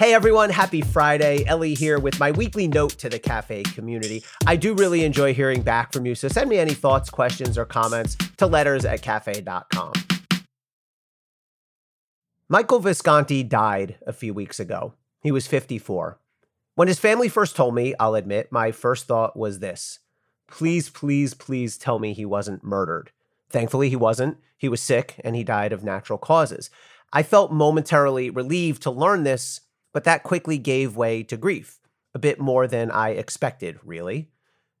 Hey everyone, happy Friday. Elie here with my weekly note to the cafe community. I do really enjoy hearing back from you, so send me any thoughts, questions, or comments to letters at cafe.com. Michael Visconti died a few weeks ago. He was 54. When his family first told me, I'll admit, my first thought was this please, please, please tell me he wasn't murdered. Thankfully, he wasn't. He was sick and he died of natural causes. I felt momentarily relieved to learn this but that quickly gave way to grief, a bit more than I expected, really.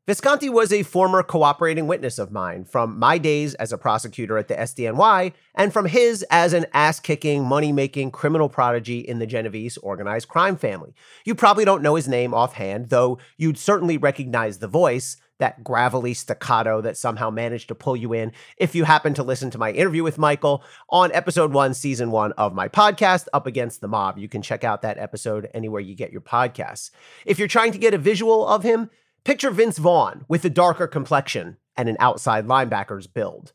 Visconti was a former cooperating witness of mine from my days as a prosecutor at the SDNY and from his as an ass kicking, money making criminal prodigy in the Genovese organized crime family. You probably don't know his name offhand, though you'd certainly recognize the voice, that gravelly staccato that somehow managed to pull you in if you happen to listen to my interview with Michael on episode one, season one of my podcast, Up Against the Mob. You can check out that episode anywhere you get your podcasts. If you're trying to get a visual of him, picture Vince Vaughn with a darker complexion and an outside linebacker's build.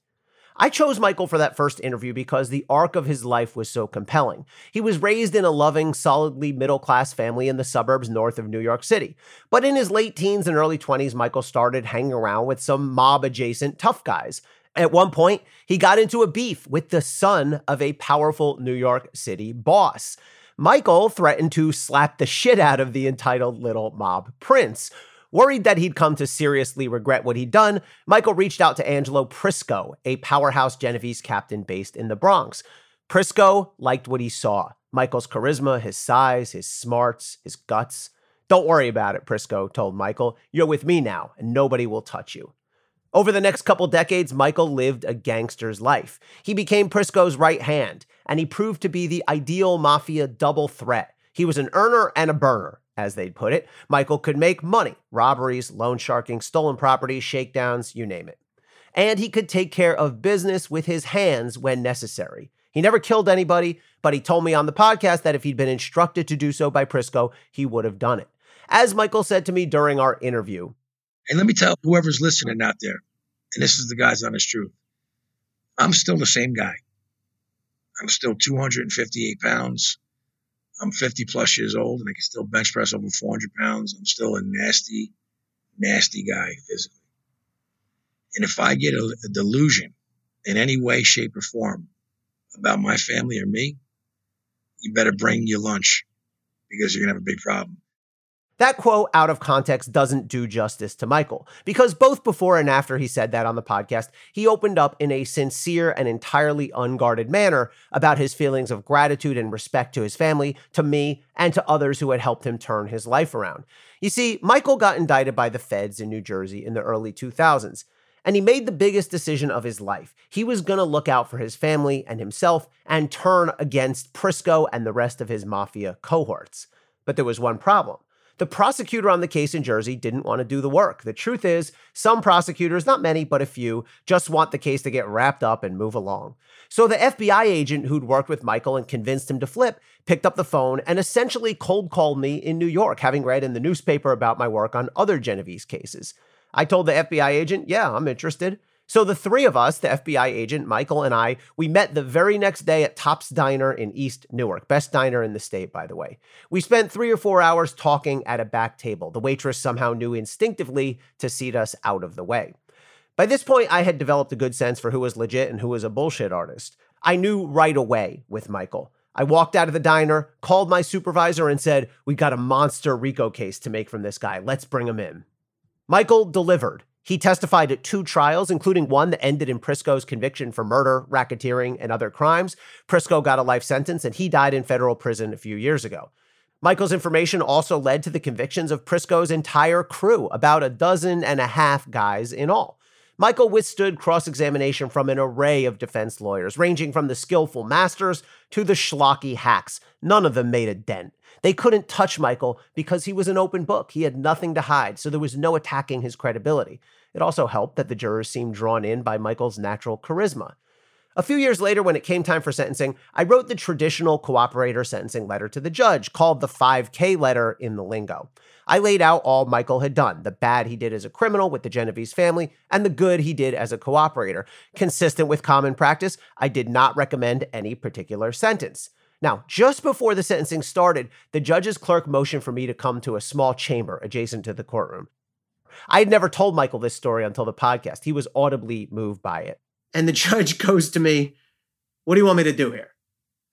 I chose Michael for that first interview because the arc of his life was so compelling. He was raised in a loving, solidly middle class family in the suburbs north of New York City. But in his late teens and early 20s, Michael started hanging around with some mob adjacent tough guys. At one point, he got into a beef with the son of a powerful New York City boss. Michael threatened to slap the shit out of the entitled little mob prince. Worried that he'd come to seriously regret what he'd done, Michael reached out to Angelo Prisco, a powerhouse Genovese captain based in the Bronx. Prisco liked what he saw Michael's charisma, his size, his smarts, his guts. Don't worry about it, Prisco told Michael. You're with me now, and nobody will touch you. Over the next couple decades, Michael lived a gangster's life. He became Prisco's right hand, and he proved to be the ideal mafia double threat. He was an earner and a burner, as they'd put it. Michael could make money robberies, loan sharking, stolen property, shakedowns, you name it. And he could take care of business with his hands when necessary. He never killed anybody, but he told me on the podcast that if he'd been instructed to do so by Prisco, he would have done it. As Michael said to me during our interview. And let me tell whoever's listening out there, and this is the guy's honest truth I'm still the same guy. I'm still 258 pounds. I'm 50 plus years old and I can still bench press over 400 pounds. I'm still a nasty, nasty guy physically. And if I get a, a delusion in any way, shape, or form about my family or me, you better bring your lunch because you're going to have a big problem. That quote out of context doesn't do justice to Michael, because both before and after he said that on the podcast, he opened up in a sincere and entirely unguarded manner about his feelings of gratitude and respect to his family, to me, and to others who had helped him turn his life around. You see, Michael got indicted by the feds in New Jersey in the early 2000s, and he made the biggest decision of his life. He was going to look out for his family and himself and turn against Prisco and the rest of his mafia cohorts. But there was one problem. The prosecutor on the case in Jersey didn't want to do the work. The truth is, some prosecutors, not many, but a few, just want the case to get wrapped up and move along. So the FBI agent who'd worked with Michael and convinced him to flip picked up the phone and essentially cold called me in New York, having read in the newspaper about my work on other Genovese cases. I told the FBI agent, yeah, I'm interested. So the three of us, the FBI agent, Michael, and I, we met the very next day at Tops Diner in East Newark, best diner in the state, by the way. We spent three or four hours talking at a back table. The waitress somehow knew instinctively to seat us out of the way. By this point, I had developed a good sense for who was legit and who was a bullshit artist. I knew right away with Michael. I walked out of the diner, called my supervisor, and said, We got a monster RICO case to make from this guy. Let's bring him in. Michael delivered. He testified at two trials, including one that ended in Prisco's conviction for murder, racketeering, and other crimes. Prisco got a life sentence and he died in federal prison a few years ago. Michael's information also led to the convictions of Prisco's entire crew, about a dozen and a half guys in all. Michael withstood cross examination from an array of defense lawyers, ranging from the skillful masters to the schlocky hacks. None of them made a dent. They couldn't touch Michael because he was an open book. He had nothing to hide, so there was no attacking his credibility. It also helped that the jurors seemed drawn in by Michael's natural charisma. A few years later, when it came time for sentencing, I wrote the traditional cooperator sentencing letter to the judge, called the 5K letter in the lingo. I laid out all Michael had done the bad he did as a criminal with the Genovese family, and the good he did as a cooperator. Consistent with common practice, I did not recommend any particular sentence. Now, just before the sentencing started, the judge's clerk motioned for me to come to a small chamber adjacent to the courtroom. I had never told Michael this story until the podcast. He was audibly moved by it. And the judge goes to me, What do you want me to do here?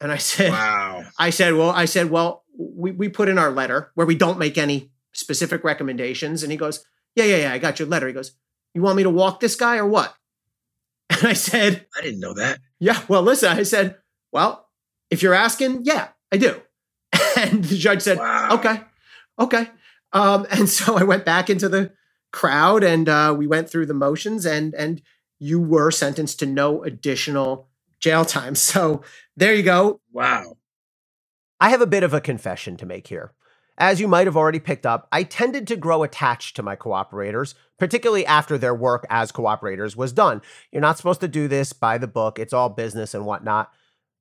And I said, Wow. I said, Well, I said, Well, we, we put in our letter where we don't make any specific recommendations. And he goes, Yeah, yeah, yeah, I got your letter. He goes, You want me to walk this guy or what? And I said, I didn't know that. Yeah, well, listen, I said, Well, if you're asking, yeah, I do. And the judge said, Wow. Okay, okay. Um, and so I went back into the crowd and uh, we went through the motions and and you were sentenced to no additional jail time. So there you go. Wow. I have a bit of a confession to make here. As you might have already picked up, I tended to grow attached to my cooperators, particularly after their work as cooperators was done. You're not supposed to do this by the book, it's all business and whatnot.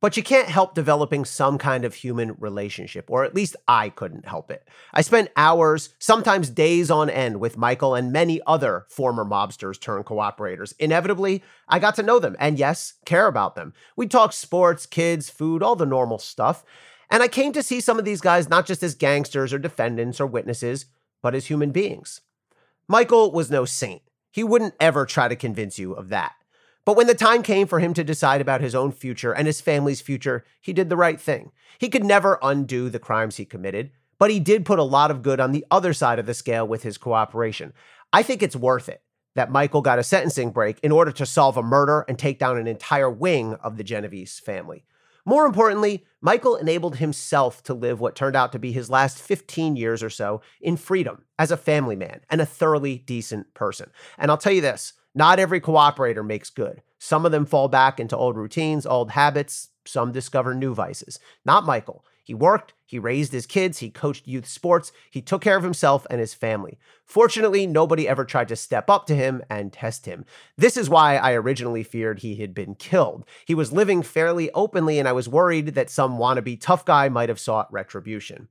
But you can't help developing some kind of human relationship, or at least I couldn't help it. I spent hours, sometimes days on end, with Michael and many other former mobsters turned cooperators. Inevitably, I got to know them and, yes, care about them. We talked sports, kids, food, all the normal stuff. And I came to see some of these guys not just as gangsters or defendants or witnesses, but as human beings. Michael was no saint. He wouldn't ever try to convince you of that. But when the time came for him to decide about his own future and his family's future, he did the right thing. He could never undo the crimes he committed, but he did put a lot of good on the other side of the scale with his cooperation. I think it's worth it that Michael got a sentencing break in order to solve a murder and take down an entire wing of the Genovese family. More importantly, Michael enabled himself to live what turned out to be his last 15 years or so in freedom as a family man and a thoroughly decent person. And I'll tell you this not every cooperator makes good. Some of them fall back into old routines, old habits. Some discover new vices. Not Michael. He worked, he raised his kids, he coached youth sports, he took care of himself and his family. Fortunately, nobody ever tried to step up to him and test him. This is why I originally feared he had been killed. He was living fairly openly, and I was worried that some wannabe tough guy might have sought retribution.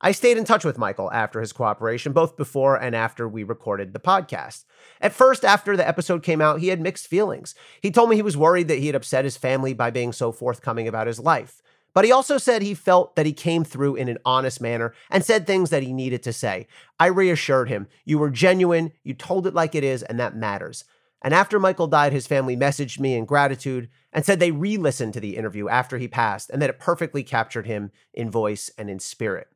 I stayed in touch with Michael after his cooperation, both before and after we recorded the podcast. At first, after the episode came out, he had mixed feelings. He told me he was worried that he had upset his family by being so forthcoming about his life. But he also said he felt that he came through in an honest manner and said things that he needed to say. I reassured him, You were genuine, you told it like it is, and that matters. And after Michael died, his family messaged me in gratitude and said they re listened to the interview after he passed and that it perfectly captured him in voice and in spirit.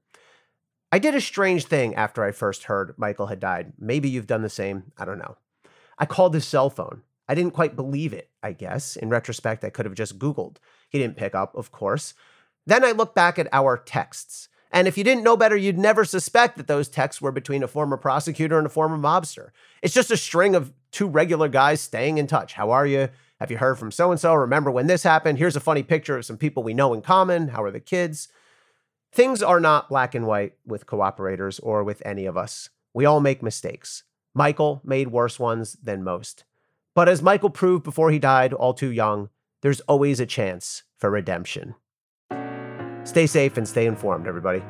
I did a strange thing after I first heard Michael had died. Maybe you've done the same. I don't know. I called his cell phone. I didn't quite believe it, I guess. In retrospect, I could have just Googled. He didn't pick up, of course. Then I looked back at our texts. And if you didn't know better, you'd never suspect that those texts were between a former prosecutor and a former mobster. It's just a string of two regular guys staying in touch. How are you? Have you heard from so and so? Remember when this happened? Here's a funny picture of some people we know in common. How are the kids? Things are not black and white with cooperators or with any of us. We all make mistakes. Michael made worse ones than most. But as Michael proved before he died, all too young, there's always a chance for redemption. Stay safe and stay informed, everybody.